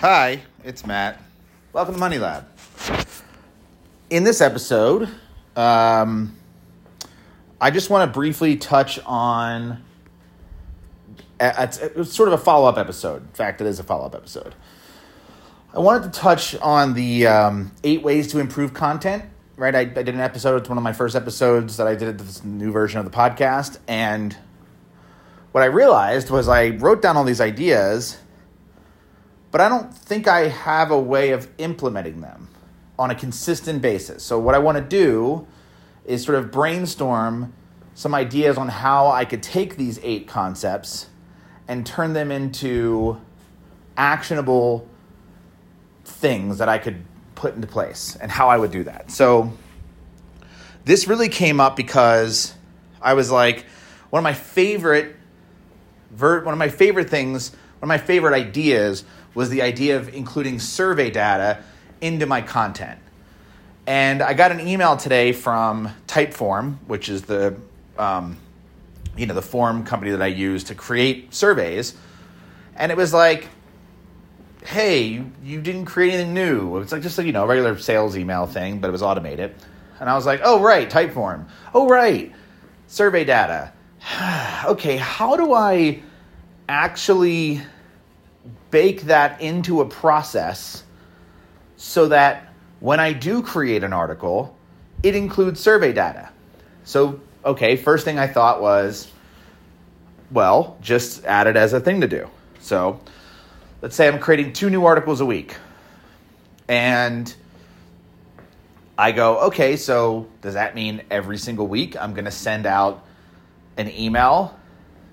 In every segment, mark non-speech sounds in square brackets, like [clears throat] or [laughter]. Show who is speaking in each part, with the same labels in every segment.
Speaker 1: Hi, it's Matt. Welcome to Money Lab. In this episode, um, I just want to briefly touch on. It's, sort of a follow up episode. In fact, it is a follow up episode. I wanted to touch on the um, eight ways to improve content. Right, I, I did an episode. It's one of my first episodes that I did this new version of the podcast, and what I realized was I wrote down all these ideas but I don't think I have a way of implementing them on a consistent basis. So, what I want to do is sort of brainstorm some ideas on how I could take these eight concepts and turn them into actionable things that I could put into place and how I would do that. So, this really came up because I was like, one of my favorite, one of my favorite things, one of my favorite ideas was the idea of including survey data into my content. And I got an email today from Typeform, which is the um, you know the form company that I use to create surveys, and it was like, "Hey, you, didn't create anything new." It's like just like you know a regular sales email thing, but it was automated. And I was like, "Oh right, Typeform. Oh right, survey data. [sighs] okay, how do I actually bake that into a process so that when I do create an article, it includes survey data. So, okay, first thing I thought was, well, just add it as a thing to do. So, let's say I'm creating two new articles a week. And I go, okay, so does that mean every single week I'm going to send out an email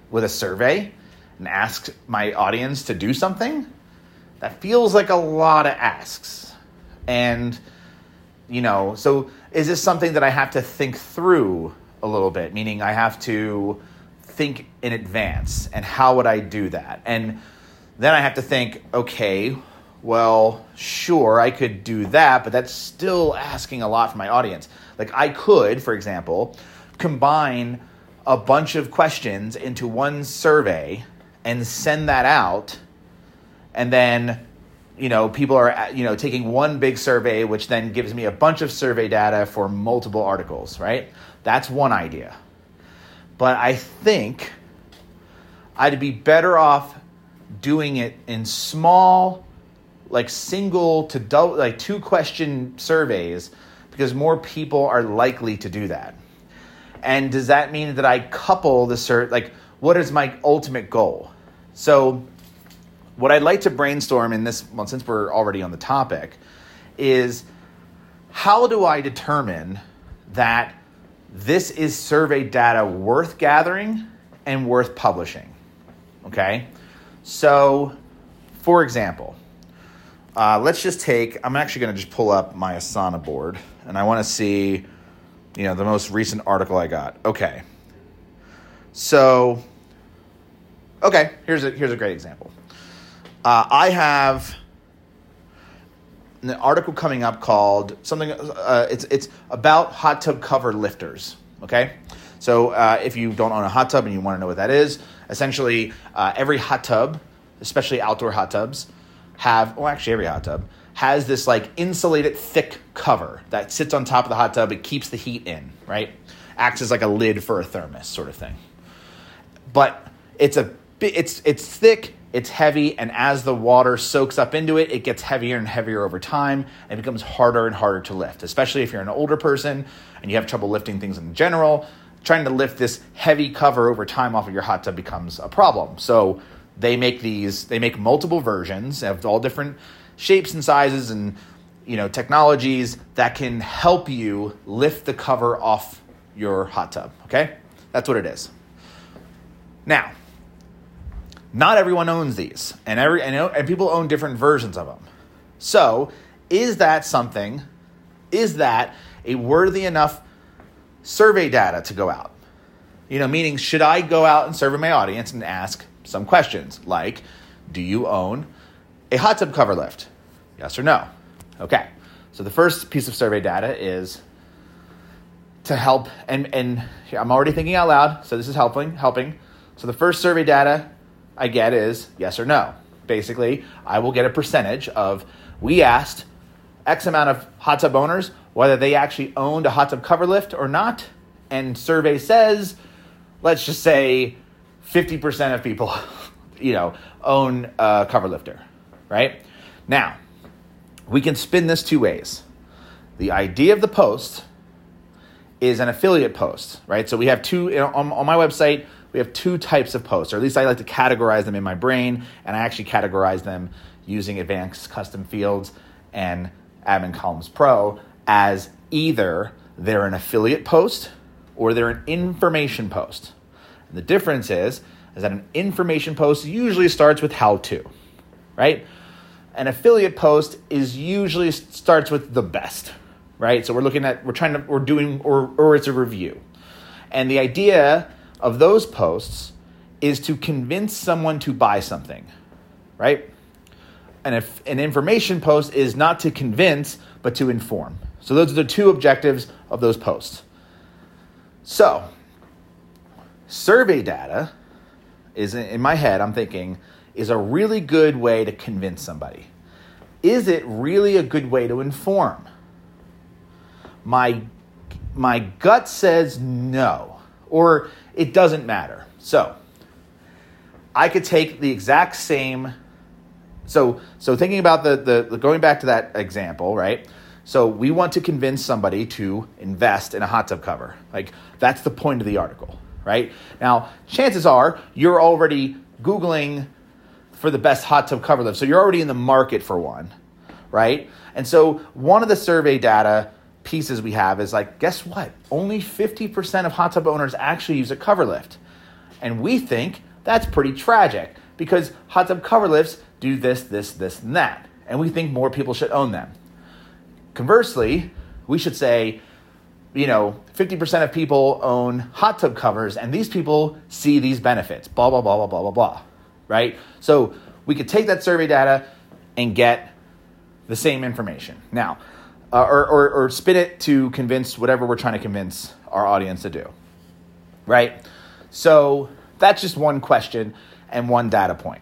Speaker 1: with a survey? And ask my audience to do something, that feels like a lot of asks. And, you know, so is this something that I have to think through a little bit? Meaning I have to think in advance and how would I do that? And then I have to think, okay, well, sure, I could do that, but that's still asking a lot from my audience. Like, I could, for example, combine a bunch of questions into one survey and send that out. And then you know people are you know taking one big survey which then gives me a bunch of survey data for multiple articles right? That's one idea. But i think i'd be better off doing it in small like single to double like two question surveys because more people are likely to do that. And does that mean that i couple the cert like what is my ultimate goal so, what I'd like to brainstorm in this, well, since we're already on the topic, is how do I determine that this is survey data worth gathering and worth publishing? Okay? So, for example, uh, let's just take, I'm actually going to just pull up my Asana board and I want to see, you know, the most recent article I got. Okay. So, Okay, here's a here's a great example. Uh, I have an article coming up called something. Uh, it's it's about hot tub cover lifters. Okay, so uh, if you don't own a hot tub and you want to know what that is, essentially uh, every hot tub, especially outdoor hot tubs, have well actually every hot tub has this like insulated thick cover that sits on top of the hot tub. It keeps the heat in, right? Acts as like a lid for a thermos sort of thing. But it's a it's it's thick, it's heavy, and as the water soaks up into it, it gets heavier and heavier over time and becomes harder and harder to lift. Especially if you're an older person and you have trouble lifting things in general, trying to lift this heavy cover over time off of your hot tub becomes a problem. So they make these, they make multiple versions of all different shapes and sizes and you know technologies that can help you lift the cover off your hot tub. Okay, that's what it is. Now not everyone owns these, and every and, and people own different versions of them. So, is that something? Is that a worthy enough survey data to go out? You know, meaning should I go out and survey my audience and ask some questions like, do you own a hot tub cover lift? Yes or no? Okay. So the first piece of survey data is to help and and I'm already thinking out loud, so this is helping helping. So the first survey data I get is yes or no. basically, I will get a percentage of we asked X amount of hot tub owners whether they actually owned a hot tub cover lift or not. And survey says, let's just say 50% of people, [laughs] you know, own a cover lifter, right? Now, we can spin this two ways. The idea of the post is an affiliate post, right? So we have two on, on my website. We have two types of posts, or at least I like to categorize them in my brain, and I actually categorize them using advanced custom fields and Admin Columns Pro as either they're an affiliate post or they're an information post. And the difference is, is that an information post usually starts with how to, right? An affiliate post is usually starts with the best, right? So we're looking at we're trying to we're doing or or it's a review. And the idea of those posts is to convince someone to buy something, right? And if an information post is not to convince but to inform. So those are the two objectives of those posts. So, survey data is in my head, I'm thinking, is a really good way to convince somebody. Is it really a good way to inform? My, my gut says no, or it doesn't matter. So, I could take the exact same. So, so thinking about the, the, the going back to that example, right? So we want to convince somebody to invest in a hot tub cover. Like that's the point of the article, right? Now, chances are you're already Googling for the best hot tub cover lift. So you're already in the market for one, right? And so one of the survey data pieces we have is like, guess what? Only 50% of hot tub owners actually use a cover lift. And we think that's pretty tragic because hot tub cover lifts do this, this, this, and that. And we think more people should own them. Conversely, we should say, you know, 50% of people own hot tub covers, and these people see these benefits, blah, blah, blah, blah, blah, blah, blah, right? So we could take that survey data and get the same information. Now, uh, or, or, or spin it to convince whatever we're trying to convince our audience to do, right? So that's just one question and one data point.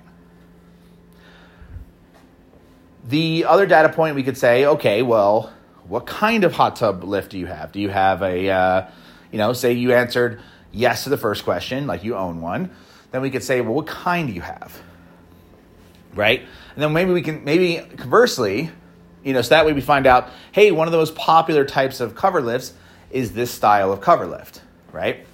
Speaker 1: The other data point we could say, okay, well, what kind of hot tub lift do you have? Do you have a, uh, you know, say you answered yes to the first question, like you own one. Then we could say, well, what kind do you have? Right? And then maybe we can, maybe conversely, you know, so that way we find out, hey, one of the most popular types of cover lifts is this style of cover lift, right?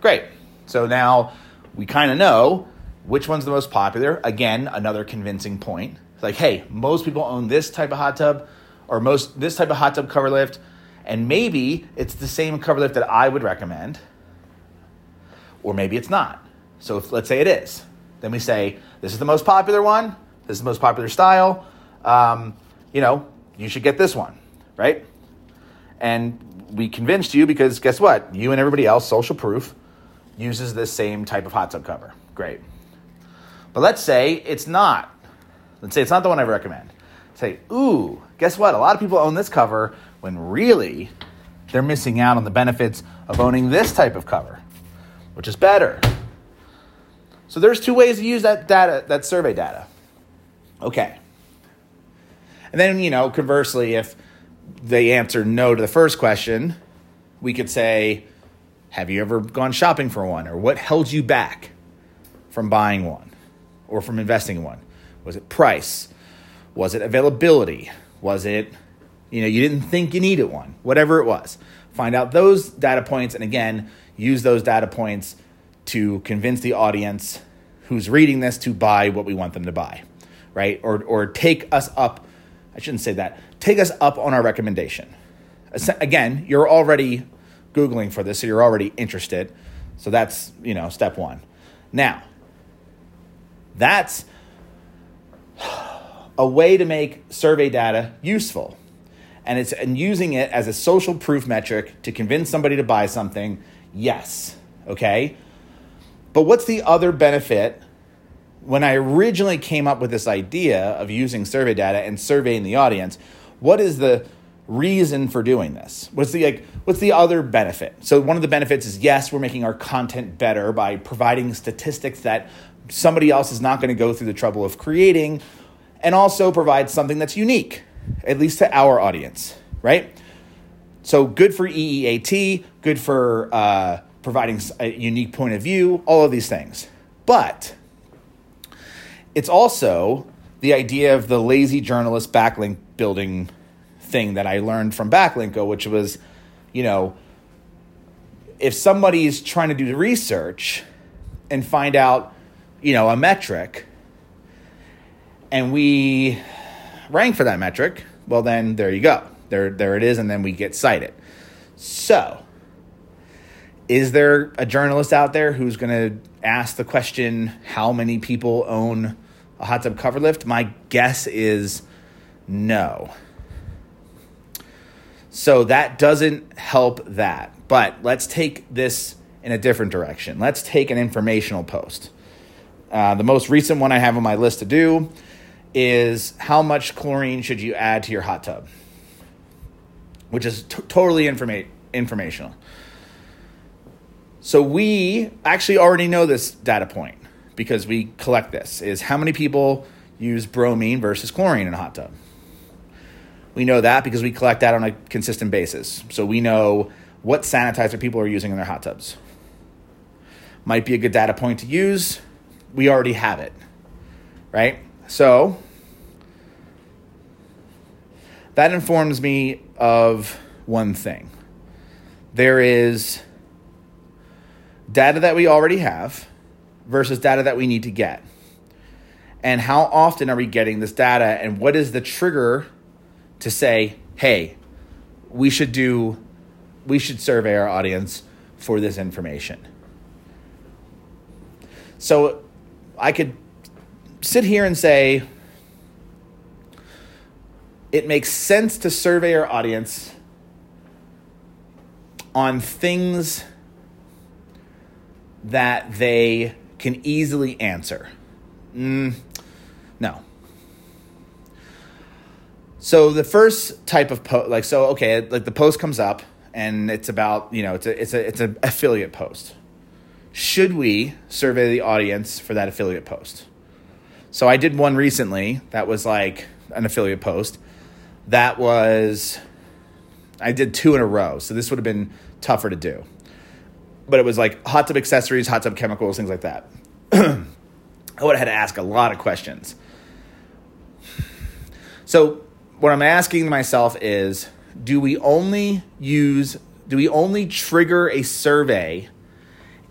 Speaker 1: Great. So now we kind of know which one's the most popular. Again, another convincing point. It's like, hey, most people own this type of hot tub or most this type of hot tub cover lift, and maybe it's the same cover lift that I would recommend, or maybe it's not. So if, let's say it is. Then we say, this is the most popular one, this is the most popular style. Um, you know, you should get this one, right? And we convinced you because guess what? You and everybody else, social proof, uses this same type of hot tub cover. Great. But let's say it's not Let's say it's not the one I recommend. Say, ooh, guess what? A lot of people own this cover when really they're missing out on the benefits of owning this type of cover, which is better. So there's two ways to use that data, that survey data. Okay. And then, you know, conversely, if they answer no to the first question, we could say, have you ever gone shopping for one? Or what held you back from buying one or from investing in one? Was it price? Was it availability? Was it, you know, you didn't think you needed one? Whatever it was. Find out those data points and again, use those data points to convince the audience who's reading this to buy what we want them to buy, right? Or, or take us up, I shouldn't say that, take us up on our recommendation. Again, you're already Googling for this, so you're already interested. So that's, you know, step one. Now, that's a way to make survey data useful. And it's and using it as a social proof metric to convince somebody to buy something, yes. Okay? But what's the other benefit when I originally came up with this idea of using survey data and surveying the audience? What is the reason for doing this? What's the like what's the other benefit? So one of the benefits is yes, we're making our content better by providing statistics that somebody else is not going to go through the trouble of creating and also provide something that's unique, at least to our audience, right? So good for EEAT, good for uh, providing a unique point of view, all of these things. But it's also the idea of the lazy journalist backlink building thing that I learned from Backlinko, which was, you know, if somebody's trying to do the research and find out, you know, a metric, and we rank for that metric, well, then there you go. There, there it is, and then we get cited. So, is there a journalist out there who's going to ask the question, how many people own a hot tub cover lift? My guess is no. So that doesn't help that. But let's take this in a different direction. Let's take an informational post. Uh, the most recent one I have on my list to do is how much chlorine should you add to your hot tub, which is t- totally informa- informational. So we actually already know this data point because we collect this is how many people use bromine versus chlorine in a hot tub. We know that because we collect that on a consistent basis. So we know what sanitizer people are using in their hot tubs. Might be a good data point to use. We already have it, right? So that informs me of one thing. There is data that we already have versus data that we need to get. And how often are we getting this data and what is the trigger to say, hey, we should do, we should survey our audience for this information. So I could sit here and say, it makes sense to survey our audience on things that they can easily answer. Mm, no. So the first type of post, like so, okay, like the post comes up and it's about you know it's a it's a it's an affiliate post. Should we survey the audience for that affiliate post? So I did one recently that was like an affiliate post. That was I did two in a row, so this would have been tougher to do. But it was like hot tub accessories, hot tub chemicals, things like that. [clears throat] I would have had to ask a lot of questions. So what I'm asking myself is do we only use do we only trigger a survey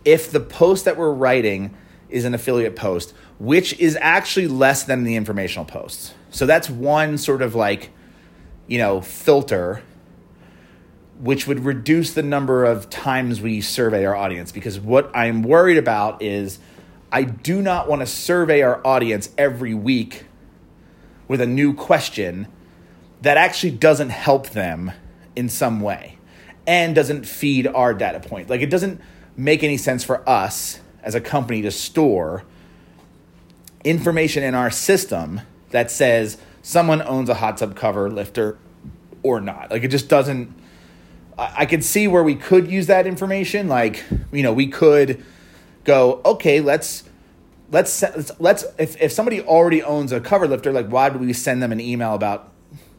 Speaker 1: if the post that we're writing is an affiliate post which is actually less than the informational posts so that's one sort of like you know filter which would reduce the number of times we survey our audience because what i'm worried about is i do not want to survey our audience every week with a new question that actually doesn't help them in some way and doesn't feed our data point. Like it doesn't make any sense for us as a company to store information in our system that says someone owns a hot tub cover lifter or not. Like it just doesn't I can see where we could use that information like you know we could go okay let's let's let's, let's if, if somebody already owns a cover lifter like why do we send them an email about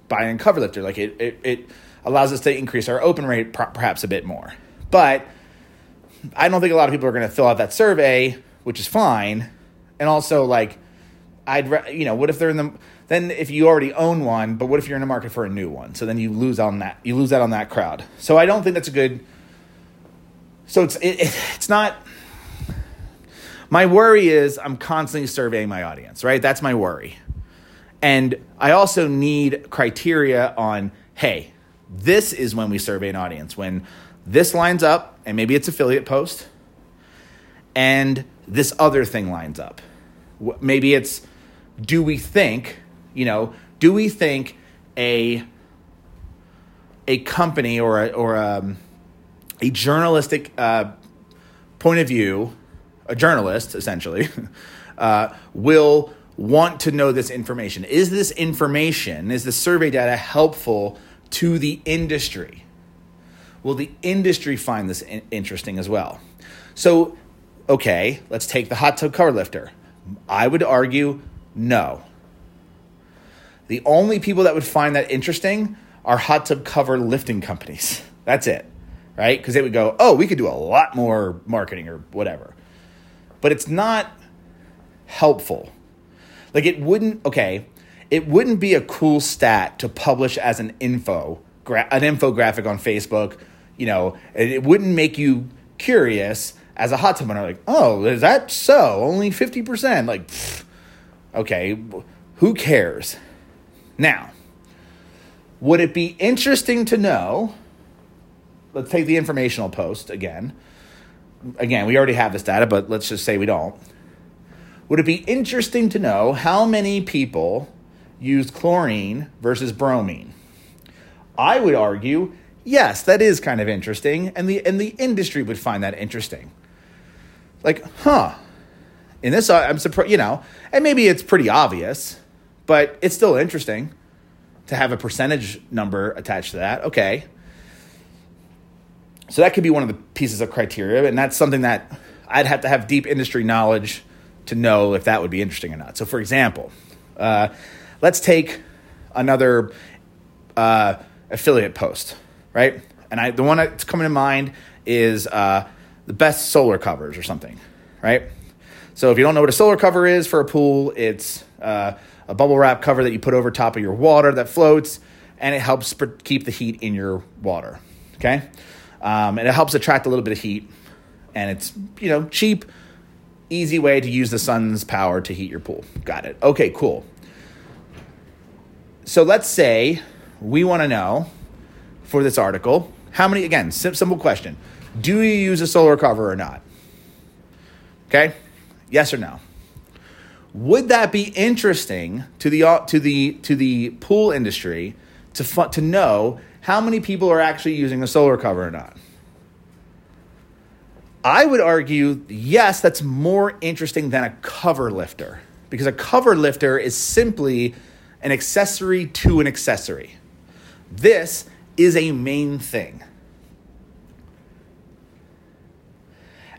Speaker 1: buying cover lifter. Like it, it, it allows us to increase our open rate perhaps a bit more. But I don't think a lot of people are going to fill out that survey, which is fine. And also, like, I'd, re- you know, what if they're in the, then if you already own one, but what if you're in a market for a new one? So then you lose on that, you lose out on that crowd. So I don't think that's a good, so it's, it, it's not, my worry is I'm constantly surveying my audience, right? That's my worry. And I also need criteria on hey, this is when we survey an audience, when this lines up, and maybe it's affiliate post, and this other thing lines up. Maybe it's do we think, you know, do we think a a company or a, or a, um, a journalistic uh, point of view, a journalist essentially, [laughs] uh, will want to know this information. Is this information, is the survey data helpful to the industry? Will the industry find this in- interesting as well? So, okay, let's take the hot tub cover lifter. I would argue no. The only people that would find that interesting are hot tub cover lifting companies. [laughs] That's it, right? Because they would go, oh, we could do a lot more marketing or whatever. But it's not helpful. Like it wouldn't, okay, it wouldn't be a cool stat to publish as an info, gra- an infographic on Facebook. You know, it wouldn't make you curious as a hot tub owner. Like, oh, is that so? Only fifty percent. Like, pfft, okay, who cares? Now, would it be interesting to know? Let's take the informational post again. Again, we already have this data, but let's just say we don't. Would it be interesting to know how many people used chlorine versus bromine? I would argue, yes, that is kind of interesting, and the and the industry would find that interesting. Like, huh? In this, I'm surprised, you know, and maybe it's pretty obvious, but it's still interesting to have a percentage number attached to that. Okay. So that could be one of the pieces of criteria, and that's something that I'd have to have deep industry knowledge to know if that would be interesting or not. So, for example, uh, let's take another uh, affiliate post, right? And I, the one that's coming to mind is uh, the best solar covers or something, right? So, if you don't know what a solar cover is for a pool, it's uh, a bubble wrap cover that you put over top of your water that floats, and it helps keep the heat in your water. Okay, um, and it helps attract a little bit of heat, and it's you know cheap easy way to use the sun's power to heat your pool. Got it. Okay, cool. So let's say we want to know for this article how many, again, simple question. Do you use a solar cover or not? Okay? Yes or no? Would that be interesting to the uh, to the to the pool industry to to know how many people are actually using a solar cover or not? I would argue, yes, that's more interesting than a cover lifter because a cover lifter is simply an accessory to an accessory. This is a main thing.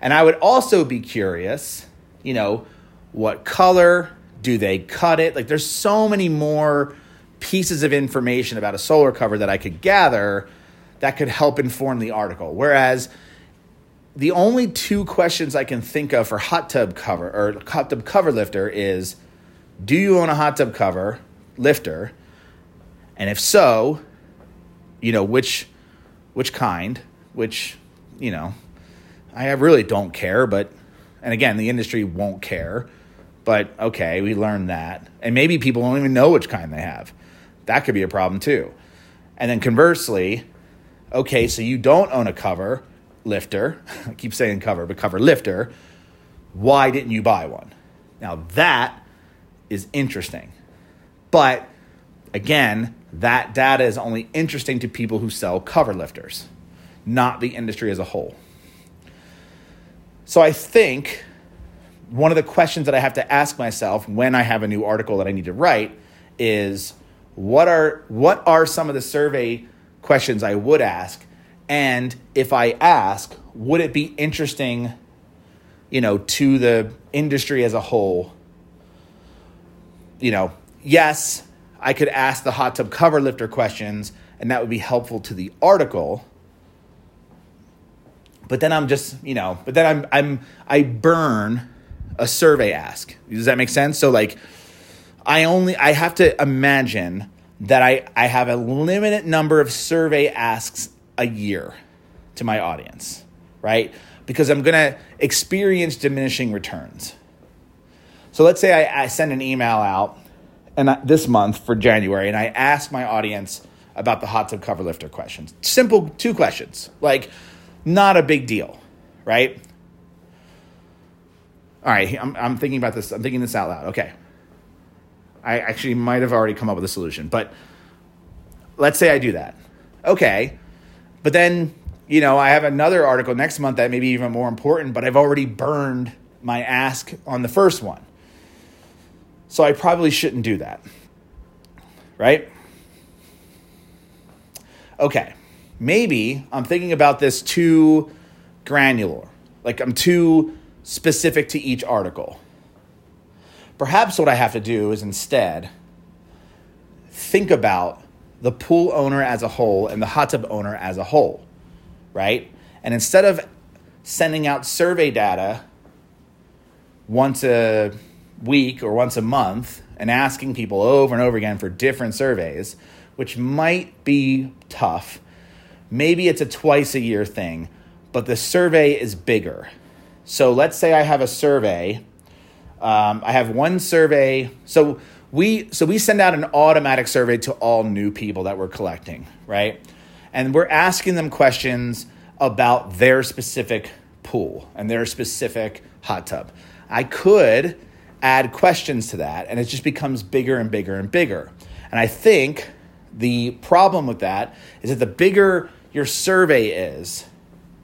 Speaker 1: And I would also be curious, you know, what color do they cut it? Like there's so many more pieces of information about a solar cover that I could gather that could help inform the article. Whereas the only two questions I can think of for hot tub cover or hot tub cover lifter is do you own a hot tub cover lifter? And if so, you know, which which kind, which, you know, I really don't care, but and again, the industry won't care. But okay, we learned that. And maybe people don't even know which kind they have. That could be a problem too. And then conversely, okay, so you don't own a cover, lifter, [laughs] I keep saying cover, but cover lifter, why didn't you buy one? Now that is interesting. But again, that data is only interesting to people who sell cover lifters, not the industry as a whole. So I think one of the questions that I have to ask myself when I have a new article that I need to write is what are what are some of the survey questions I would ask and if I ask, would it be interesting, you know, to the industry as a whole? You know, yes, I could ask the hot tub cover lifter questions, and that would be helpful to the article. But then I'm just, you know, but then I'm I'm I burn a survey ask. Does that make sense? So like I only I have to imagine that I, I have a limited number of survey asks a year to my audience, right? Because I'm to experience diminishing returns. So let's say I, I send an email out and I, this month for January, and I ask my audience about the hot tub cover lifter questions. Simple two questions, like not a big deal, right? All right, I'm, I'm thinking about this. I'm thinking this out loud. Okay. I actually might have already come up with a solution, but let's say I do that. Okay. But then, you know, I have another article next month that may be even more important, but I've already burned my ask on the first one. So I probably shouldn't do that. Right? Okay. Maybe I'm thinking about this too granular. Like I'm too specific to each article. Perhaps what I have to do is instead think about the pool owner as a whole and the hot tub owner as a whole, right? And instead of sending out survey data once a week or once a month and asking people over and over again for different surveys, which might be tough, maybe it's a twice a year thing, but the survey is bigger. So let's say I have a survey. Um, I have one survey. So we so we send out an automatic survey to all new people that we're collecting, right? And we're asking them questions about their specific pool and their specific hot tub. I could add questions to that and it just becomes bigger and bigger and bigger. And I think the problem with that is that the bigger your survey is,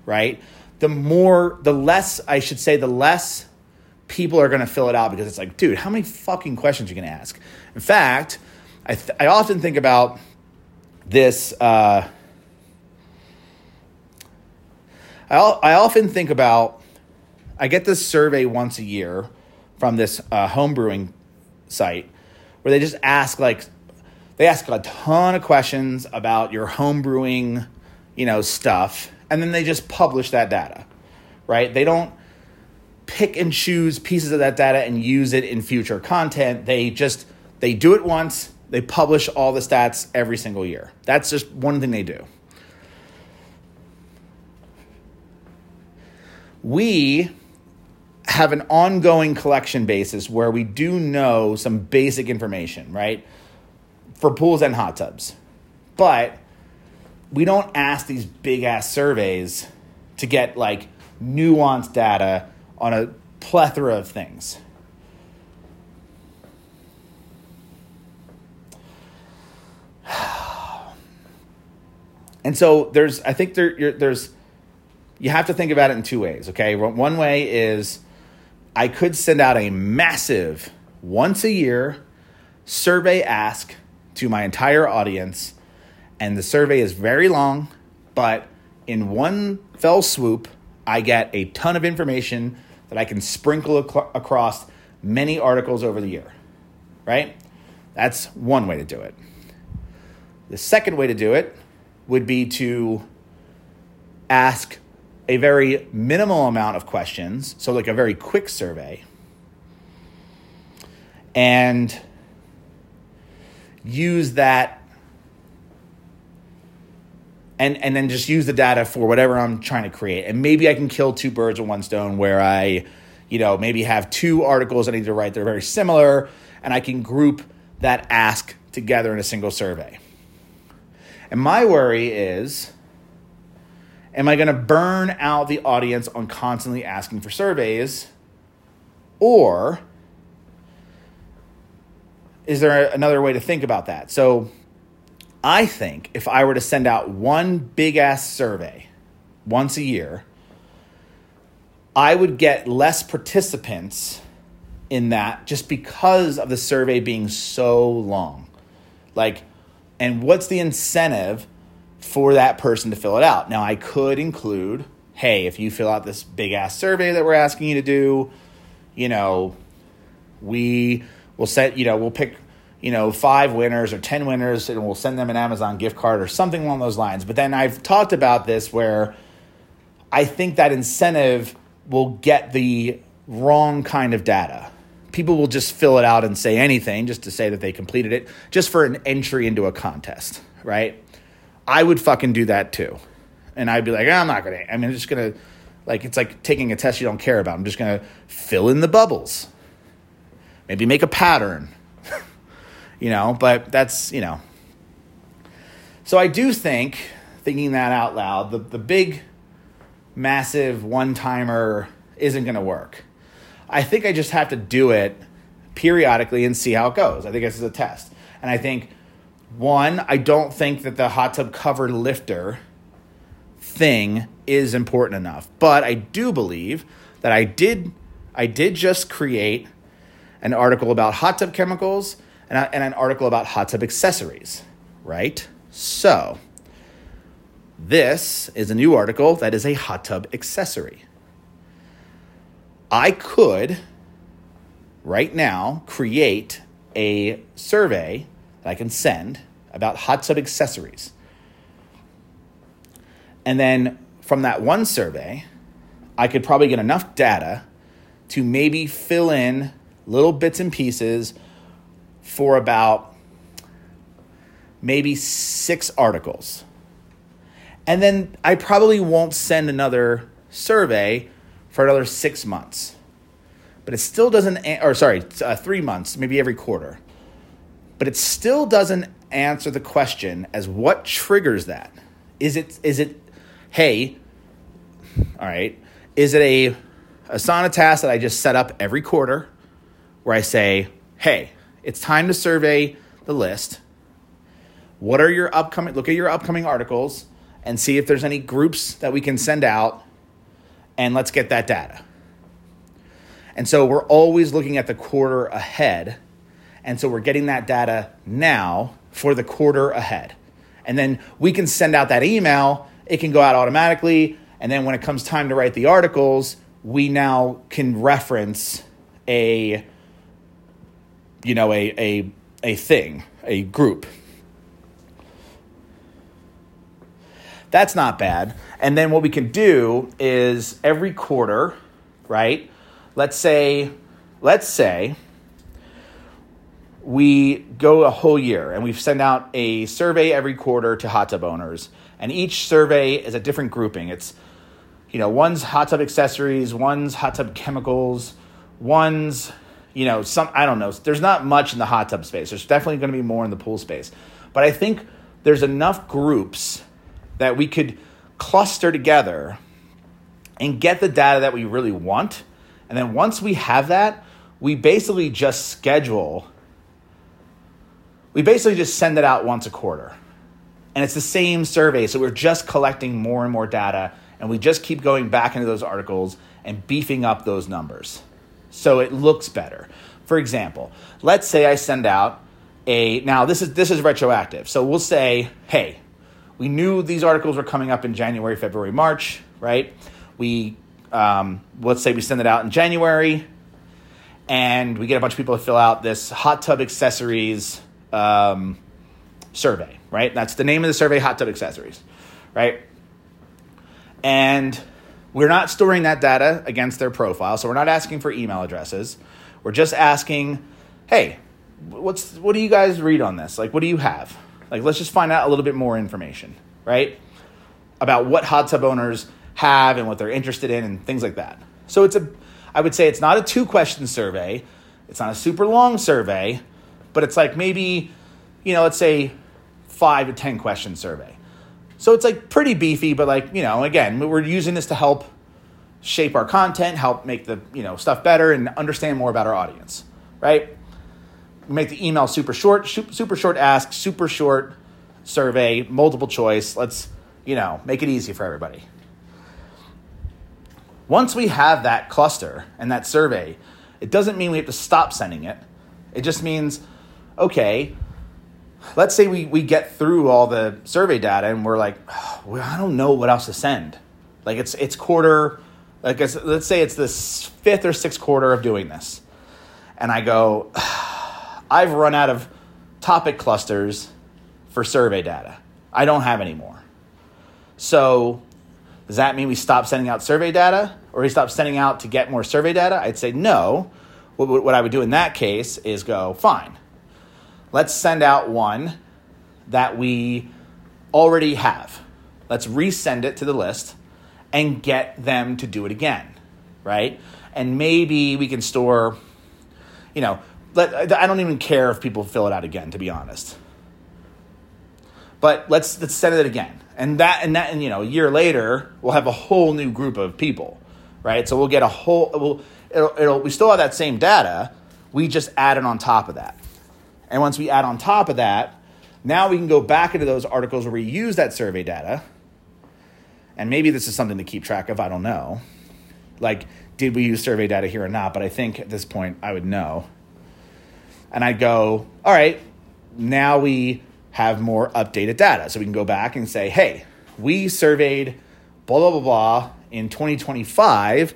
Speaker 1: right? The more the less I should say the less people are going to fill it out because it's like, dude, how many fucking questions are you going to ask? In fact, I, th- I often think about this. Uh, I, I often think about, I get this survey once a year from this uh, home brewing site where they just ask like, they ask a ton of questions about your home brewing, you know, stuff, and then they just publish that data, right? They don't pick and choose pieces of that data and use it in future content. They just they do it once, they publish all the stats every single year. That's just one thing they do. We have an ongoing collection basis where we do know some basic information, right? For pools and hot tubs. But we don't ask these big ass surveys to get like nuanced data on a plethora of things. [sighs] And so there's, I think there, there's, you have to think about it in two ways, okay? One way is I could send out a massive, once a year survey ask to my entire audience, and the survey is very long, but in one fell swoop, I get a ton of information that I can sprinkle ac- across many articles over the year, right? That's one way to do it. The second way to do it would be to ask a very minimal amount of questions, so like a very quick survey, and use that and and then just use the data for whatever I'm trying to create. And maybe I can kill two birds with one stone where I, you know, maybe have two articles I need to write that are very similar, and I can group that ask together in a single survey. And my worry is am I going to burn out the audience on constantly asking for surveys? Or is there another way to think about that? So I think if I were to send out one big ass survey once a year, I would get less participants in that just because of the survey being so long. Like, and what's the incentive for that person to fill it out? Now, I could include hey, if you fill out this big ass survey that we're asking you to do, you know, we will set, you know, we'll pick, you know, five winners or 10 winners and we'll send them an Amazon gift card or something along those lines. But then I've talked about this where I think that incentive will get the wrong kind of data people will just fill it out and say anything just to say that they completed it, just for an entry into a contest, right? I would fucking do that too. And I'd be like, ah, I'm not gonna, I mean, I'm just gonna, like, it's like taking a test you don't care about. I'm just gonna fill in the bubbles, maybe make a pattern, you know, but that's, you know. So I do think, thinking that out loud, the, the big, massive one timer isn't gonna work. I think I just have to do it periodically and see how it goes. I think this is a test. And I think, one, I don't think that the hot tub cover lifter thing is important enough. But I do believe that I did I did just create an article about hot tub chemicals and, and an article about hot tub accessories, right? So, this is a new article that is a hot tub accessory. I could right now create a survey that I can send about hot tub accessories. And then from that one survey, I could probably get enough data to maybe fill in little bits and pieces for about maybe six articles. And then I probably won't send another survey for another six months. But it still doesn't, or sorry, uh, three months, maybe every quarter. But it still doesn't answer the question as what triggers that. Is it, is it, hey, all right, is it a Asana task that I just set up every quarter where I say, hey, it's time to survey the list. What are your upcoming, look at your upcoming articles and see if there's any groups that we can send out and let's get that data. And so we're always looking at the quarter ahead. And so we're getting that data now for the quarter ahead. And then we can send out that email, it can go out automatically. And then when it comes time to write the articles, we now can reference a you know a a a thing, a group. That's not bad. And then what we can do is every quarter, right? Let's say let's say we go a whole year and we send out a survey every quarter to hot tub owners and each survey is a different grouping. It's you know, one's hot tub accessories, one's hot tub chemicals, one's, you know, some, I don't know. There's not much in the hot tub space. There's definitely going to be more in the pool space. But I think there's enough groups that we could cluster together and get the data that we really want. And then once we have that, we basically just schedule, we basically just send it out once a quarter. And it's the same survey. So we're just collecting more and more data and we just keep going back into those articles and beefing up those numbers so it looks better. For example, let's say I send out a now this is this is retroactive. So we'll say, hey, we knew these articles were coming up in January, February, March, right? We um, let's say we send it out in January, and we get a bunch of people to fill out this hot tub accessories um, survey, right? That's the name of the survey, hot tub accessories, right? And we're not storing that data against their profile. So we're not asking for email addresses. We're just asking, hey, what's what do you guys read on this? Like what do you have? Like let's just find out a little bit more information, right? About what hot tub owners have and what they're interested in and things like that. So it's a I would say it's not a two question survey. It's not a super long survey, but it's like maybe, you know, let's say 5 to 10 question survey. So it's like pretty beefy, but like, you know, again, we're using this to help shape our content, help make the, you know, stuff better and understand more about our audience, right? We Make the email super short, super short ask, super short survey, multiple choice. Let's, you know, make it easy for everybody. Once we have that cluster and that survey, it doesn't mean we have to stop sending it. It just means, okay, let's say we, we get through all the survey data and we're like, oh, [sighs] well, I don't know what else to send. Like it's it's quarter, like it's, let's say it's the fifth or sixth quarter of doing this, and I go, [sighs] I've run out of topic clusters for survey data. I don't have any more. So does that mean we stop sending out survey data, or we stop sending out to get more survey data? I'd say no. What, what I would do in that case is go fine let's send out one that we already have. Let's resend it to the list and get them to do it again, right? And maybe we can store, you know, let, I don't even care if people fill it out again, to be honest. But let's let's send it again, and that and that and you know, a year later, we'll have a whole new group of people, right? So we'll get a whole. We'll, it'll, it'll we still have that same data. We just add it on top of that. And once we add on top of that, now we can go back into those articles where we use that survey data. And maybe this is something to keep track of, I don't know. Like, did we use survey data here or not? But I think at this point I would know. And I'd go, all right, now we have more updated data. So we can go back and say, hey, we surveyed blah, blah, blah, blah in 2025,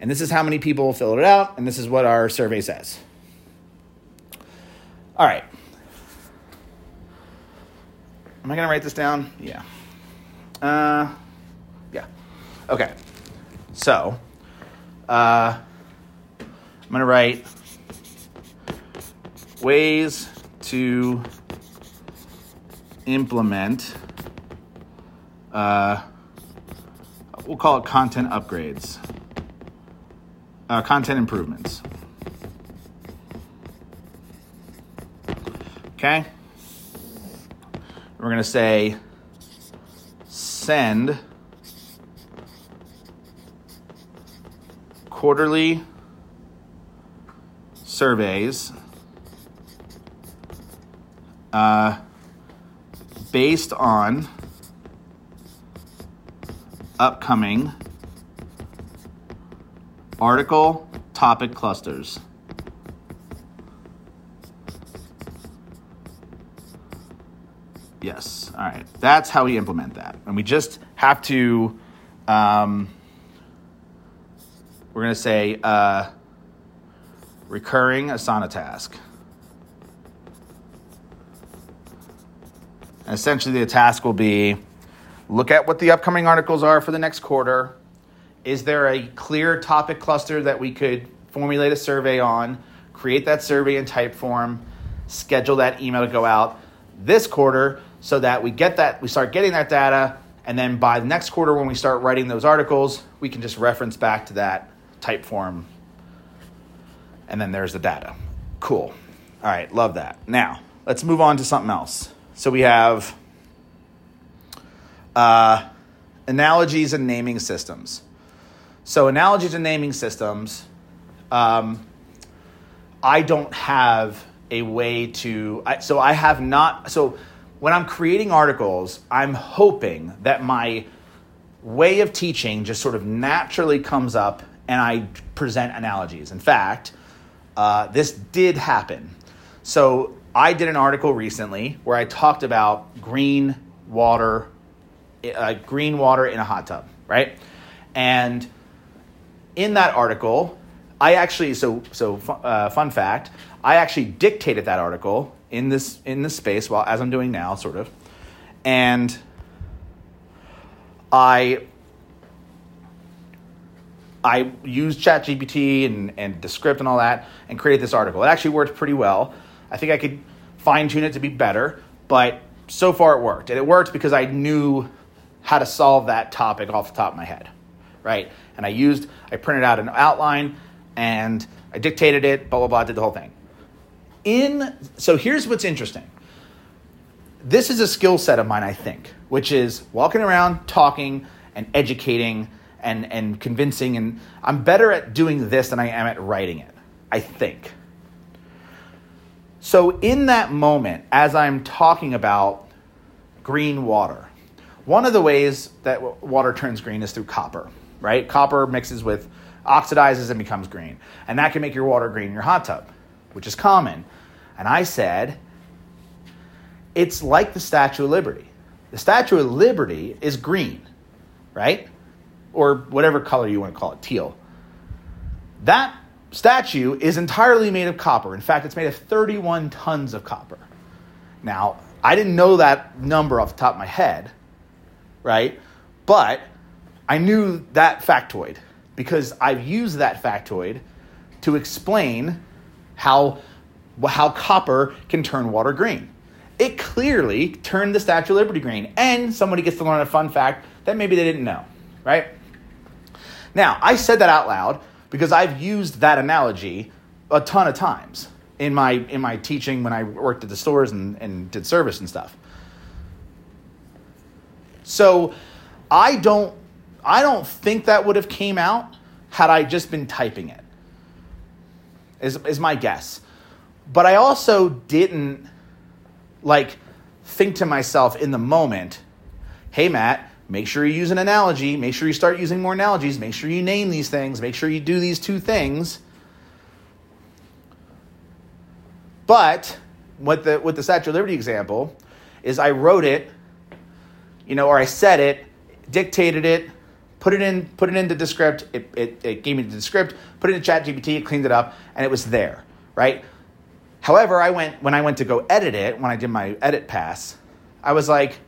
Speaker 1: and this is how many people filled it out, and this is what our survey says, All right. Am I going to write this down? Yeah. Uh, yeah. Okay. So, uh, I'm going to write ways to implement, uh, we'll call it content upgrades, uh, content improvements. Okay? We're going to say send quarterly surveys uh, based on upcoming article topic clusters. Yes. All right. That's how we implement that. And we just have to, um, we're going to say uh, recurring Asana task. And essentially, the task will be look at what the upcoming articles are for the next quarter. Is there a clear topic cluster that we could formulate a survey on, create that survey in Typeform, schedule that email to go out this quarter so that we get that we start getting that data and then by the next quarter when we start writing those articles, we can just reference back to that Typeform. and then there's the data. Cool. All right, love that. Now, let's move on to something else. So we have uh, analogies and naming systems. So analogies and naming systems, um, I don't have a way to. I, so I have not. So when I'm creating articles, I'm hoping that my way of teaching just sort of naturally comes up and I present analogies. In fact, uh, this did happen. So I did an article recently where I talked about green water, uh, green water in a hot tub, right? And in that article, I actually so so uh, fun fact, I actually dictated that article in this in this space while as I'm doing now, sort of, and I I used ChatGPT and, and Descript and all that and created this article. It actually worked pretty well. I think I could fine tune it to be better, but so far it worked. And it worked because I knew how to solve that topic off the top of my head, right? And I used, I printed out an outline and I dictated it, blah, blah, blah, did the whole thing. In, so here's what's interesting. This is a skill set of mine, I think, which is walking around, talking, and educating and, and convincing. And I'm better at doing this than I am at writing it, I think. So, in that moment, as I'm talking about green water, one of the ways that water turns green is through copper, right? Copper mixes with, oxidizes and becomes green. And that can make your water green in your hot tub, which is common. And I said, it's like the Statue of Liberty. The Statue of Liberty is green, right? Or whatever color you want to call it, teal. That statue is entirely made of copper. In fact, it's made of 31 tons of copper. Now, I didn't know that number off the top of my head, right? But I knew that factoid because I've used that factoid to explain how, how copper can turn water green. It clearly turned the Statue of Liberty green, and somebody gets to learn a fun fact that maybe they didn't know, right? Now, I said that out loud because I've used that analogy a ton of times in my in my teaching when I worked at the stores and, and did service and stuff. So I don't I don't think that would have came out had I just been typing it. Is is my guess. But I also didn't like think to myself in the moment, hey Matt, Make sure you use an analogy. Make sure you start using more analogies. Make sure you name these things. Make sure you do these two things. But with the with the Statue of Liberty example, is I wrote it, you know, or I said it, dictated it, put it in, put it into Descript. It, it, it gave me the script, Put it in ChatGPT. It cleaned it up, and it was there, right? However, I went when I went to go edit it, when I did my edit pass, I was like,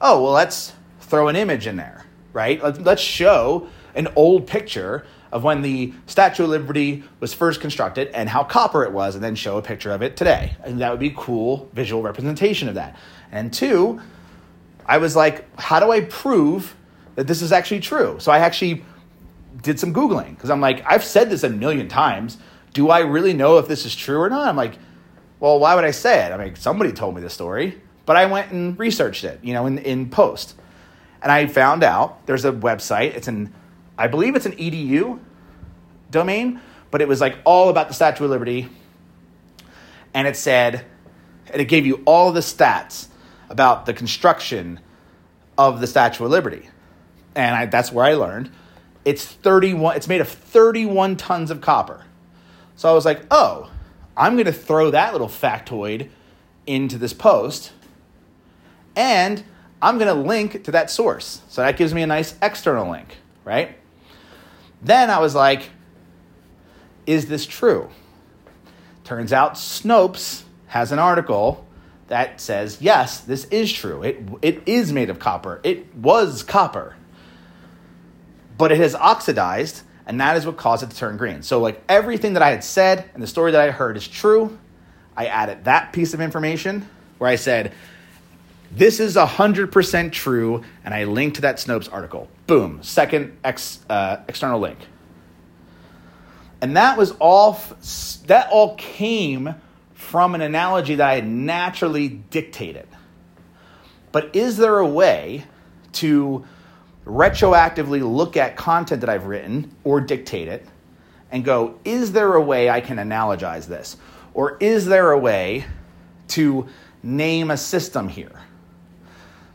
Speaker 1: "Oh, well, let's throw an image in there, right? Let's, let's show an old picture of when the Statue of Liberty was first constructed and how copper it was, and then show a picture of it today. And that would be cool visual representation of that. And two, I was like, how do I prove that this is actually true? So I actually did some Googling because I'm like, I've said this a million times. Do I really know if this is true or not? I'm like, well, why would I say it? I mean, somebody told me the story, but I went and researched it, you know, in, in post. And I found out there's a website. It's an, I believe it's an edu domain, but it was like all about the Statue of Liberty. And it said, and it gave you all the stats about the construction of the Statue of Liberty. And I, that's where I learned it's 31 it's made of 31 tons of copper. So I was like, "Oh, I'm going to throw that little factoid into this post and I'm going to link to that source. So that gives me a nice external link, right? Then I was like, is this true? Turns out Snopes has an article that says, yes, this is true. It, it is made of copper. It was copper. But it has oxidized, and that is what caused it to turn green. So, like everything that I had said and the story that I heard is true. I added that piece of information where I said, this is 100% true, and I linked to that Snopes article. Boom, second ex, uh, external link. And that was all, that all came from an analogy that I had naturally dictated. But is there a way to retroactively look at content that I've written or dictate it and go, is there a way I can analogize this? Or is there a way to name a system here?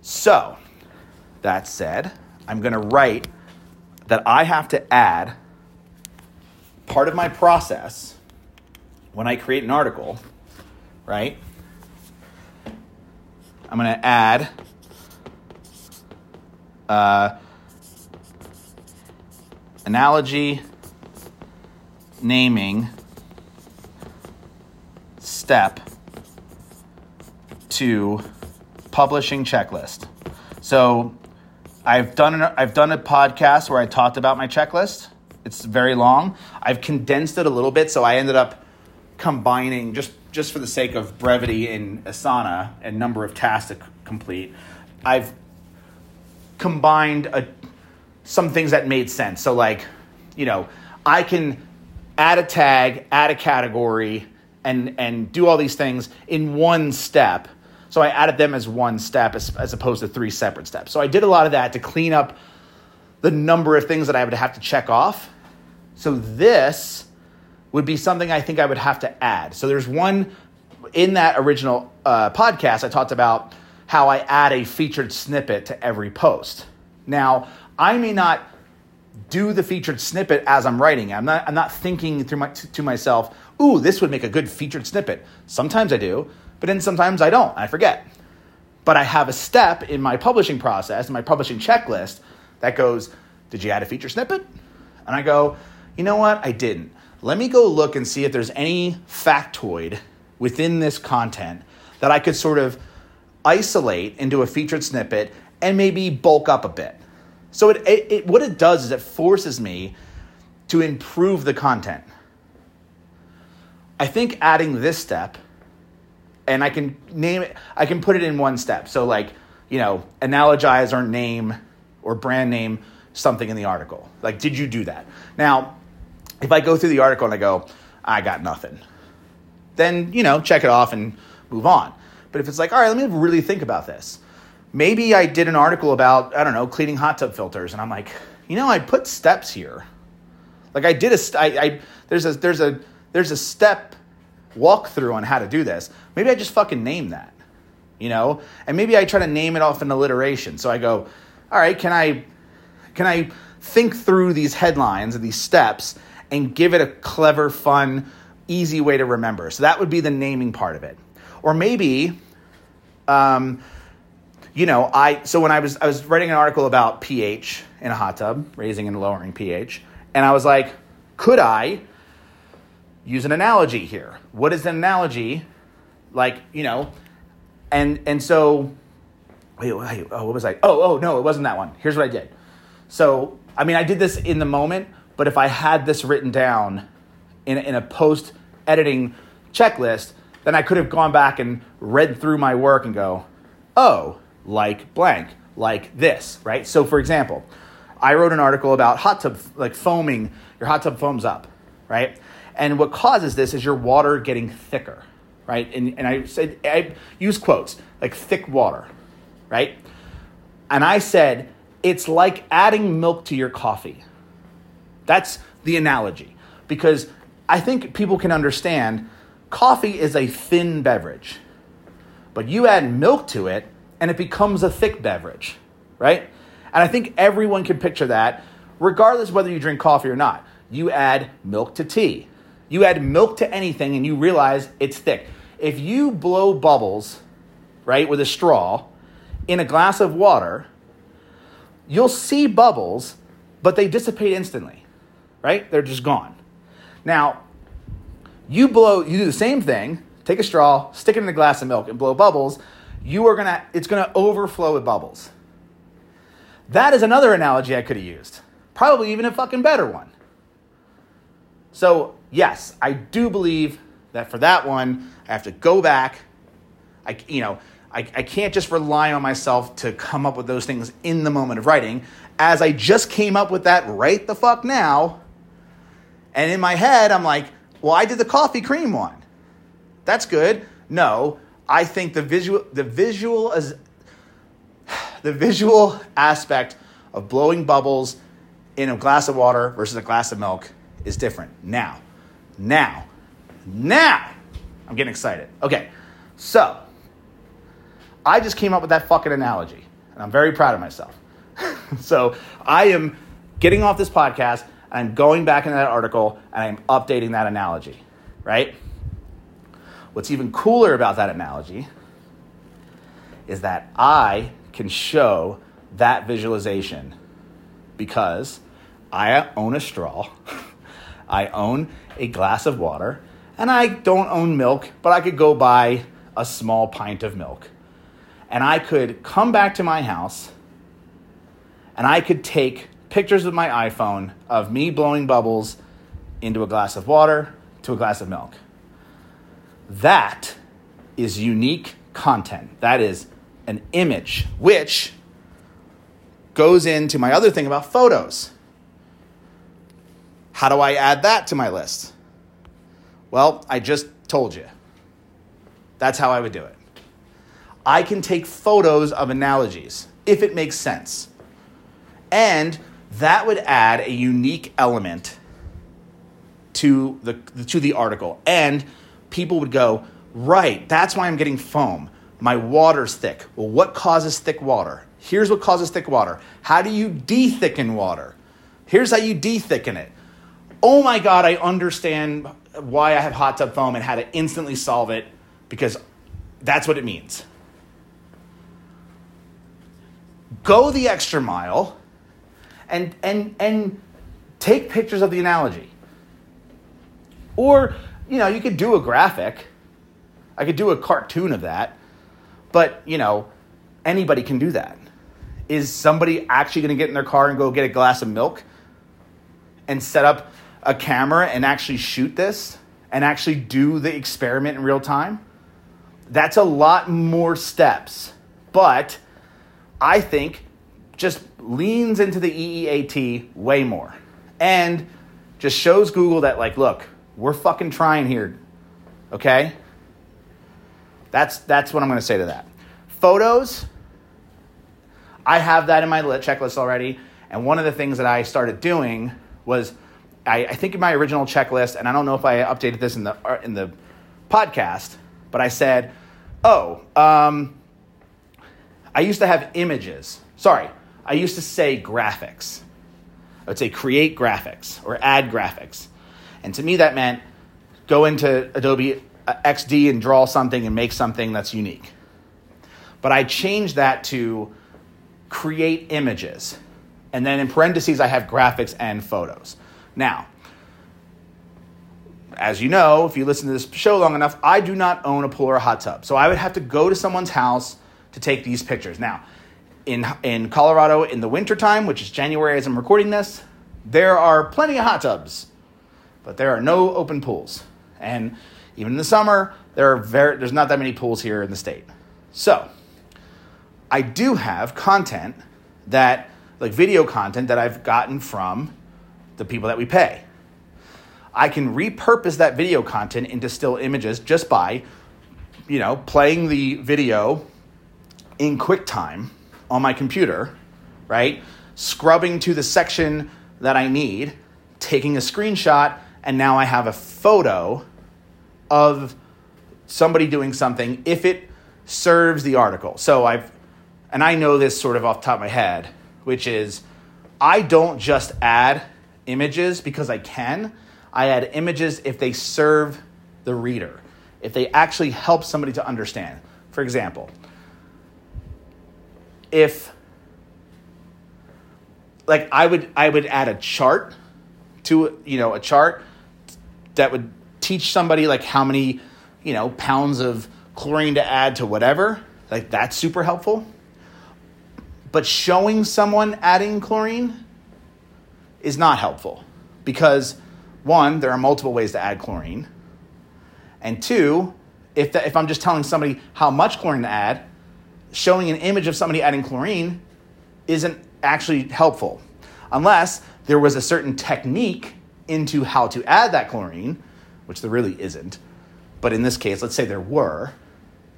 Speaker 1: So, that said, I'm going to write that I have to add part of my process when I create an article, right? I'm going to add uh, analogy naming step to publishing checklist. So I've done an, I've done a podcast where I talked about my checklist. It's very long. I've condensed it a little bit, so I ended up combining just just for the sake of brevity in Asana and number of tasks to complete. I've combined a, some things that made sense. So like, you know, I can add a tag, add a category, and and do all these things in one step so I added them as one step as, as opposed to three separate steps. So I did a lot of that to clean up the number of things that I would have to check off. So this would be something I think I would have to add. So there's one in that original uh, podcast, I talked about how I add a featured snippet to every post. Now, I may not do the featured snippet as I'm writing. I'm not, I'm not thinking through my, to myself, ooh, this would make a good featured snippet. Sometimes I do, but then sometimes I don't, I forget. But I have a step in my publishing process, in my publishing checklist, that goes, Did you add a feature snippet? And I go, You know what? I didn't. Let me go look and see if there's any factoid within this content that I could sort of isolate into a featured snippet and maybe bulk up a bit. So it, it, it, what it does is it forces me to improve the content. I think adding this step and I can name it, I can put it in one step. So, like, you know, analogize or name or brand name something in the article. Like, did you do that? Now, if I go through the article and I go, I got nothing, then, you know, check it off and move on. But if it's like, all right, let me really think about this. Maybe I did an article about, I don't know, cleaning hot tub filters, and I'm like, you know, I put steps here. Like I did a, I, I there's a, there's a, there's a step walkthrough on how to do this. Maybe I just fucking name that, you know? And maybe I try to name it off an alliteration. So I go, all right, can I, can I think through these headlines and these steps and give it a clever, fun, easy way to remember? So that would be the naming part of it. Or maybe, um, you know, I so when I was I was writing an article about pH in a hot tub, raising and lowering pH, and I was like, could I use an analogy here. What is an analogy? Like, you know, and and so wait, wait oh, what was I? Oh, oh no, it wasn't that one. Here's what I did. So, I mean, I did this in the moment, but if I had this written down in, in a post editing checklist, then I could have gone back and read through my work and go, oh, like blank, like this, right? So, for example, I wrote an article about hot tub, like foaming, your hot tub foams up, right? And what causes this is your water getting thicker, right? And, and I said, I use quotes like thick water, right? And I said, it's like adding milk to your coffee. That's the analogy. Because I think people can understand coffee is a thin beverage, but you add milk to it and it becomes a thick beverage, right? And I think everyone can picture that, regardless whether you drink coffee or not. You add milk to tea, you add milk to anything, and you realize it's thick. If you blow bubbles, right, with a straw in a glass of water, you'll see bubbles, but they dissipate instantly, right? They're just gone. Now, you blow, you do the same thing, take a straw, stick it in a glass of milk, and blow bubbles, you are gonna, it's gonna overflow with bubbles. That is another analogy I could have used. Probably even a fucking better one. So, yes, I do believe that for that one, I have to go back. I, you know, I, I can't just rely on myself to come up with those things in the moment of writing, as I just came up with that right the fuck now. And in my head, I'm like, well, I did the coffee cream one. That's good. No, I think the visual, the visual is the visual aspect of blowing bubbles in a glass of water versus a glass of milk is different. Now, now, now, I'm getting excited. Okay, so I just came up with that fucking analogy, and I'm very proud of myself. [laughs] so I am getting off this podcast, and I'm going back into that article, and I'm updating that analogy, right? What's even cooler about that analogy is that I can show that visualization because I own a straw, [laughs] I own a glass of water, and I don't own milk, but I could go buy a small pint of milk and I could come back to my house and I could take pictures with my iPhone of me blowing bubbles into a glass of water to a glass of milk. That is unique content. That is an image, which goes into my other thing about photos. How do I add that to my list? Well, I just told you. That's how I would do it. I can take photos of analogies if it makes sense. And that would add a unique element to the, to the article. And people would go, right, that's why I'm getting foam. My water's thick. Well, what causes thick water? Here's what causes thick water. How do you de-thicken water? Here's how you de-thicken it. Oh my God, I understand why I have hot tub foam and how to instantly solve it because that's what it means. go the extra mile and, and, and take pictures of the analogy. Or, you know, you could do a graphic. I could do a cartoon of that. But, you know, anybody can do that. Is somebody actually going to get in their car and go get a glass of milk and set up a camera and actually shoot this and actually do the experiment in real time? That's a lot more steps. But I think, just leans into the EEAT way more and just shows Google that, like, look, we're fucking trying here, okay? That's, that's what I'm going to say to that. Photos, I have that in my checklist already. And one of the things that I started doing was, I, I think in my original checklist, and I don't know if I updated this in the, in the podcast, but I said, oh, um, I used to have images. Sorry, I used to say graphics. I would say create graphics or add graphics. And to me, that meant go into Adobe XD and draw something and make something that's unique. But I changed that to create images. And then in parentheses, I have graphics and photos. Now, as you know, if you listen to this show long enough, I do not own a pool or a hot tub. So I would have to go to someone's house to take these pictures. Now, in, in Colorado in the wintertime, which is January as I'm recording this, there are plenty of hot tubs, but there are no open pools. And even in the summer, there are very, there's not that many pools here in the state. So, I do have content that, like video content that I've gotten from the people that we pay. I can repurpose that video content into still images just by, you know, playing the video in QuickTime on my computer, right? Scrubbing to the section that I need, taking a screenshot, and now I have a photo of somebody doing something if it serves the article. So I've, and I know this sort of off the top of my head, which is I don't just add images because I can. I add images if they serve the reader, if they actually help somebody to understand. For example, if like I would I would add a chart to you know a chart that would teach somebody like how many you know pounds of chlorine to add to whatever like that's super helpful but showing someone adding chlorine is not helpful because one, there are multiple ways to add chlorine. And two, if, if I'm just telling somebody how much chlorine to add, showing an image of somebody adding chlorine isn't actually helpful. Unless there was a certain technique into how to add that chlorine, which there really isn't. But in this case, let's say there were,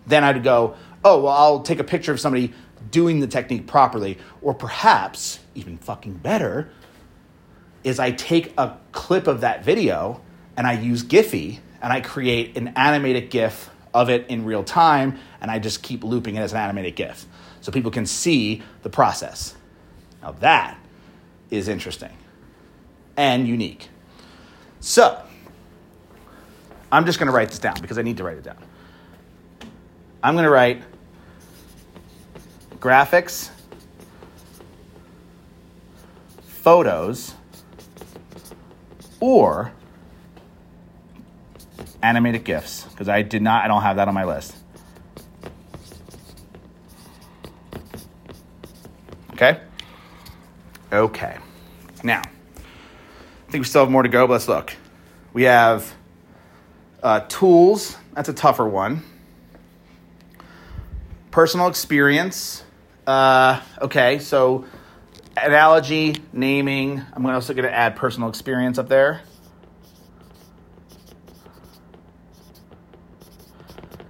Speaker 1: then I'd go, oh, well, I'll take a picture of somebody doing the technique properly. Or perhaps, even fucking better, is I take a clip of that video and I use Giphy and I create an animated GIF of it in real time and I just keep looping it as an animated GIF so people can see the process. Now that is interesting and unique. So, I'm just going to write this down because I need to write it down. I'm going to write graphics, photos, or animated GIFs, because I did not, I don't have that on my list. Okay? Okay. Now, I think we still have more to go, but let's look. We have uh, tools, that's a tougher one. Personal experience. Uh, okay, so analogy, naming. I'm also going to add personal experience up there.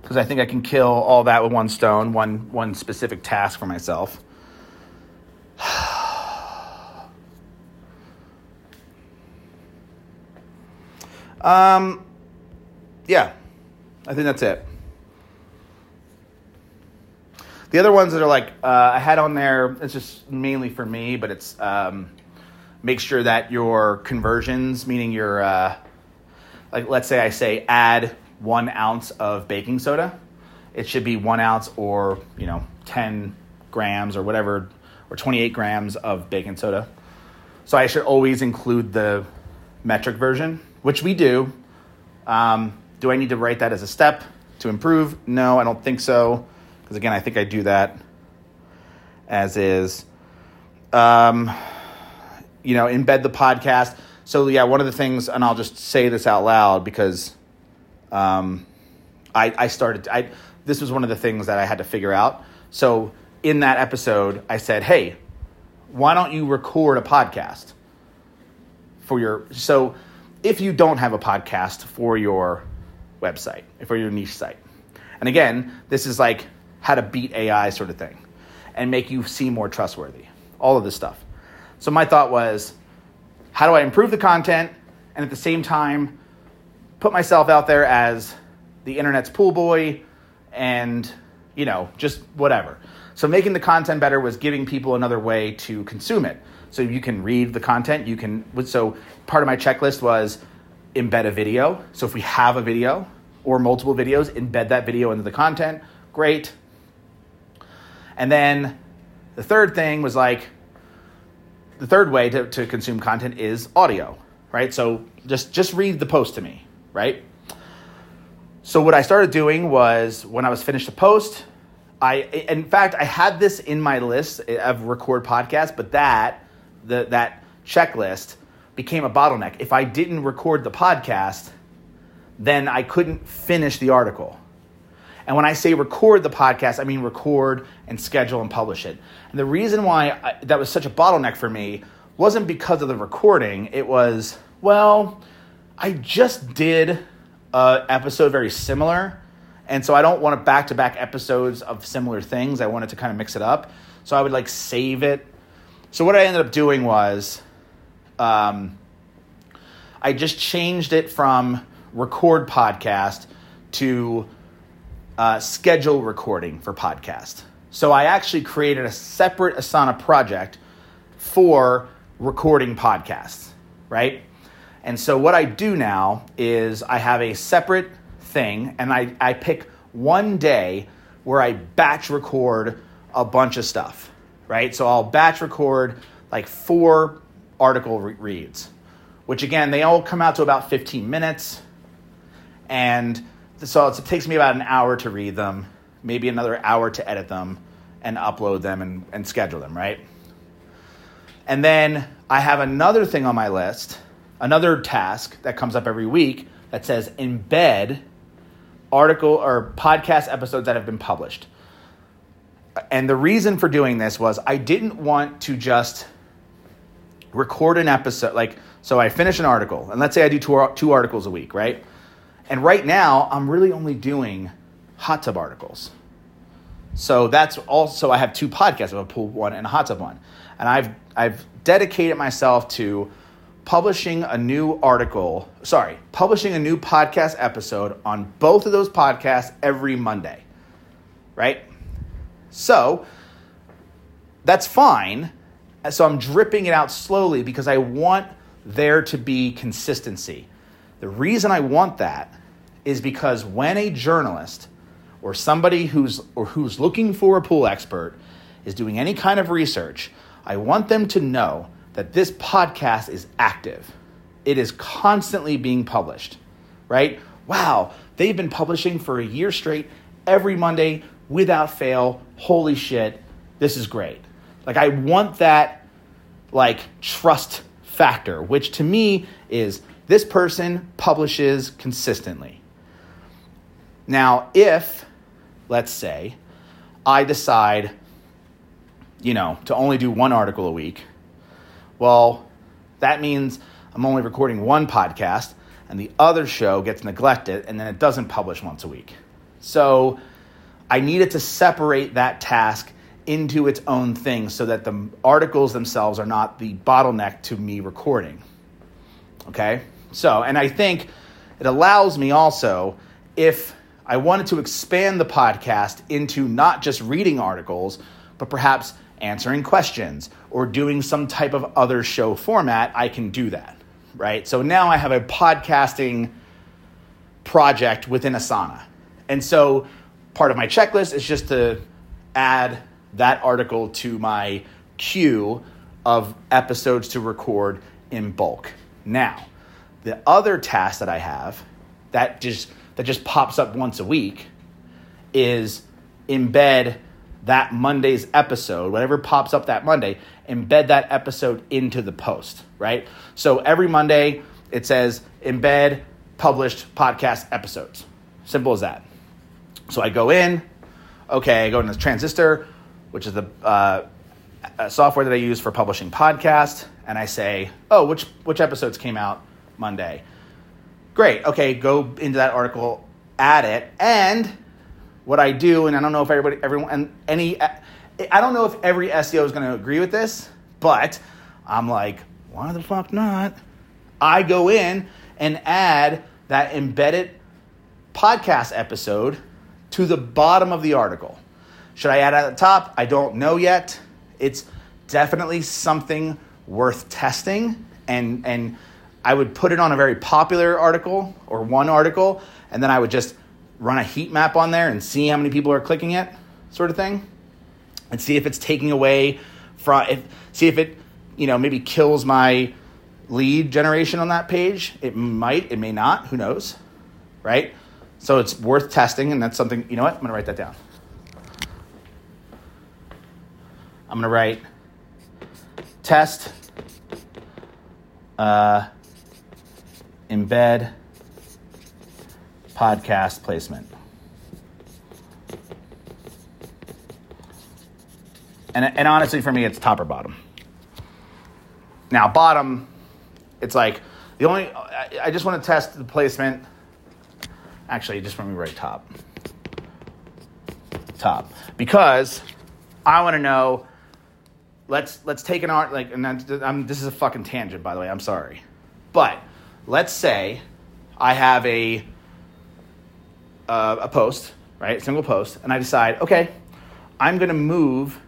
Speaker 1: Because I think I can kill all that with one stone, one, one specific task for myself. Um, yeah, I think that's it. The other ones that are like uh, I had on there, it's just mainly for me, but it's um, make sure that your conversions, meaning your uh, like let's say I say add one ounce of baking soda, it should be one ounce or you know ten grams or whatever or twenty eight grams of baking soda. So I should always include the metric version, which we do. Um, do I need to write that as a step to improve? No, I don't think so because again, I think I do that as is. Um, you know, embed the podcast. So yeah, one of the things, and I'll just say this out loud because um, I, I started. I this was one of the things that I had to figure out. So in that episode, I said, "Hey, why don't you record a podcast for your so." If you don't have a podcast for your website, for your niche site, and again, this is like how to beat AI sort of thing and make you seem more trustworthy. All of this stuff. So my thought was, how do I improve the content and at the same time put myself out there as the internet's pool boy and, you know, just whatever. So making the content better was giving people another way to consume it. So you can read the content, you can so part of my checklist was embed a video. So if we have a video or multiple videos, embed that video into the content. Great. And then the third thing was like, the third way to, to consume content is audio, right? So just just read the post to me, right? So what I started doing was when I was finished a post, I in fact I had this in my list of record podcasts, but that the that checklist became a bottleneck. If I didn't record the podcast, then I couldn't finish the article. And when I say record the podcast, I mean record and schedule and publish it. And the reason why I, that was such a bottleneck for me wasn't because of the recording. It was, well, I just did an episode very similar. And so I don't want back to back episodes of similar things. I wanted to kind of mix it up. So I would like save it. So what I ended up doing was um, I just changed it from record podcast to uh, schedule recording for podcast. So I actually created a separate Asana project for recording podcasts, right? And so what I do now is I have a separate thing and I, I pick one day where I batch record a bunch of stuff, right? So I'll batch record like four article re- reads, which again, they all come out to about 15 minutes. And so it takes me about an hour to read them, maybe another hour to edit them and upload them and, and schedule them, right? And then I have another thing on my list, another task that comes up every week that says embed article or podcast episodes that have been published. And the reason for doing this was I didn't want to just record an episode like so I finish an article and let's say I do two, two articles a week, right? And right now, I'm really only doing hot tub articles. So that's also I have two podcasts. I have a pool one and a hot tub one, and I've I've dedicated myself to publishing a new article. Sorry, publishing a new podcast episode on both of those podcasts every Monday. Right. So that's fine. So I'm dripping it out slowly because I want there to be consistency. The reason I want that is because when a journalist or somebody who's or who's looking for a pool expert is doing any kind of research, I want them to know that this podcast is active. It is constantly being published, right? Wow, they've been publishing for a year straight every Monday without fail. Holy shit, this is great. Like I want that like trust factor, which to me is this person publishes consistently. Now, if, let's say, I decide, you know, to only do one article a week, well, that means I'm only recording one podcast and the other show gets neglected and then it doesn't publish once a week. So I needed to separate that task into its own thing so that the articles themselves are not the bottleneck to me recording. Okay? So, and I think it allows me also, if I wanted to expand the podcast into not just reading articles, but perhaps answering questions or doing some type of other show format, I can do that, right? So now I have a podcasting project within Asana. And so part of my checklist is just to add that article to my queue of episodes to record in bulk. Now, the other task that I have that just that just pops up once a week is embed that Monday's episode, whatever pops up that Monday, embed that episode into the post, right? So every Monday it says embed published podcast episodes. Simple as that. So I go in, okay, I go into Transistor, which is the uh, software that I use for publishing podcasts, and I say, oh, which which episodes came out Monday. Great. Okay, go into that article, add it, and what I do, and I don't know if everybody, everyone, and any, I don't know if every SEO is going to agree with this, but I'm like, why the fuck not? I go in and add that embedded podcast episode to the bottom of the article. Should I add at the top? I don't know yet. It's definitely something worth testing and and I would put it on a very popular article or one article, and then I would just run a heat map on there and see how many people are clicking it, sort of thing, and see if it's taking away from if see if it you know maybe kills my lead generation on that page. It might, it may not, who knows? right? So it's worth testing, and that's something, you know what? I'm going to write that down. I'm going to write test, uh, embed, podcast placement. And, and honestly, for me, it's top or bottom. Now, bottom, it's like the only, I, I just want to test the placement. Actually, just let me write top. Top. Because I want to know, let's, let's take an art, like, and I'm, this is a fucking tangent, by the way, I'm sorry. But let's say I have a, uh, a post, right, single post, and I decide, okay, I'm going to move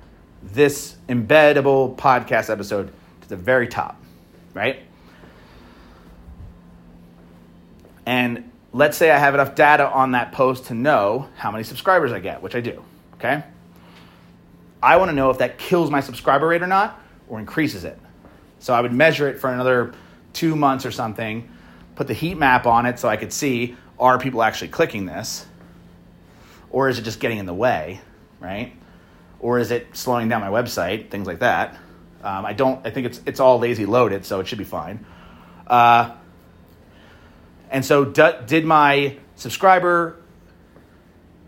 Speaker 1: this embeddable podcast episode to the very top, right? And let's say I have enough data on that post to know how many subscribers I get, which I do, okay? I want to know if that kills my subscriber rate or not or increases it. So I would measure it for another two months or something, put the heat map on it so I could see are people actually clicking this or is it just getting in the way, right? or is it slowing down my website? Things like that. Um, I don't. I think it's it's all lazy loaded, so it should be fine. Uh, and so, d- did my subscriber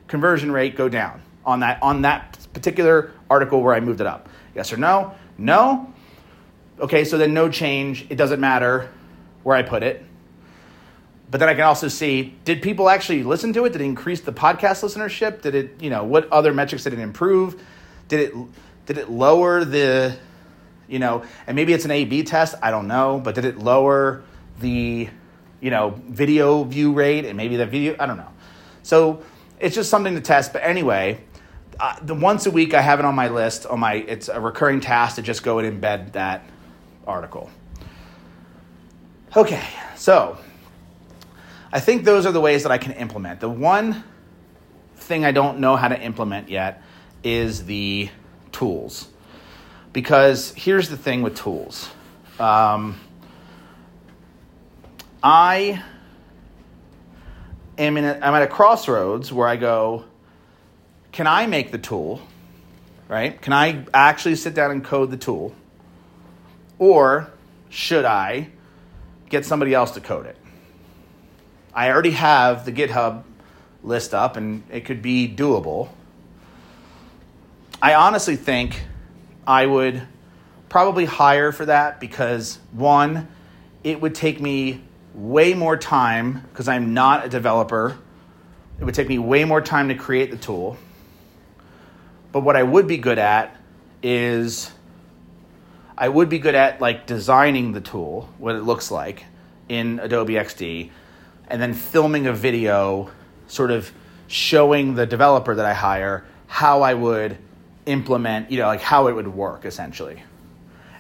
Speaker 1: conversion rate go down on that on that particular article where I moved it up? Yes or no? No. Okay, so then no change. It doesn't matter where I put it. But then I can also see did people actually listen to it? Did it increase the podcast listenership? Did it, you know, what other metrics did it improve? Did it did it lower the you know, and maybe it's an A B test, I don't know, but did it lower the you know, video view rate and maybe the video, I don't know. So it's just something to test, but anyway, uh, the once a week I have it on my list on my it's a recurring task to just go and embed that article. Okay, so I think those are the ways that I can implement. The one thing I don't know how to implement yet is the tools. Because here's the thing with tools um, I am in a, I'm at a crossroads where I go, can I make the tool? Right? Can I actually sit down and code the tool? Or should I get somebody else to code it? I already have the GitHub list up and it could be doable. I honestly think I would probably hire for that because one, it would take me way more time because I'm not a developer. It would take me way more time to create the tool. But what I would be good at is I would be good at like designing the tool, what it looks like in Adobe XD, and then filming a video sort of showing the developer that I hire how I would implement, you know, like how it would work essentially.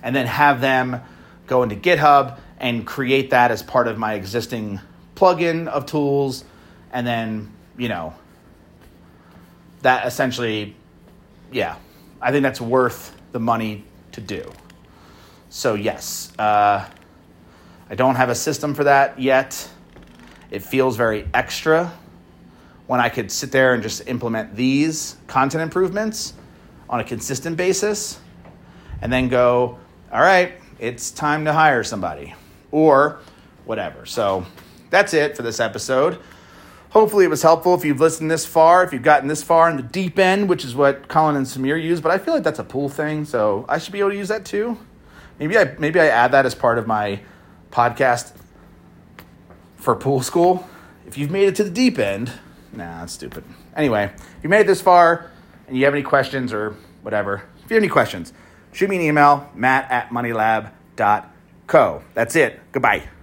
Speaker 1: And then have them go into GitHub and create that as part of my existing plugin of tools. And then, you know, that essentially, yeah, I think that's worth the money to do. So, yes, uh, I don't have a system for that yet. It feels very extra when I could sit there and just implement these content improvements on a consistent basis and then go, all right, it's time to hire somebody or whatever. So that's it for this episode. Hopefully, it was helpful if you've listened this far, if you've gotten this far in the deep end, which is what Colin and Samir use, but I feel like that's a pool thing, so I should be able to use that too. Maybe I maybe I add that as part of my podcast for pool school. If you've made it to the deep end, nah, that's stupid. Anyway, if you made it this far, and you have any questions or whatever, if you have any questions, shoot me an email, matt at moneylab.co. That's it. Goodbye.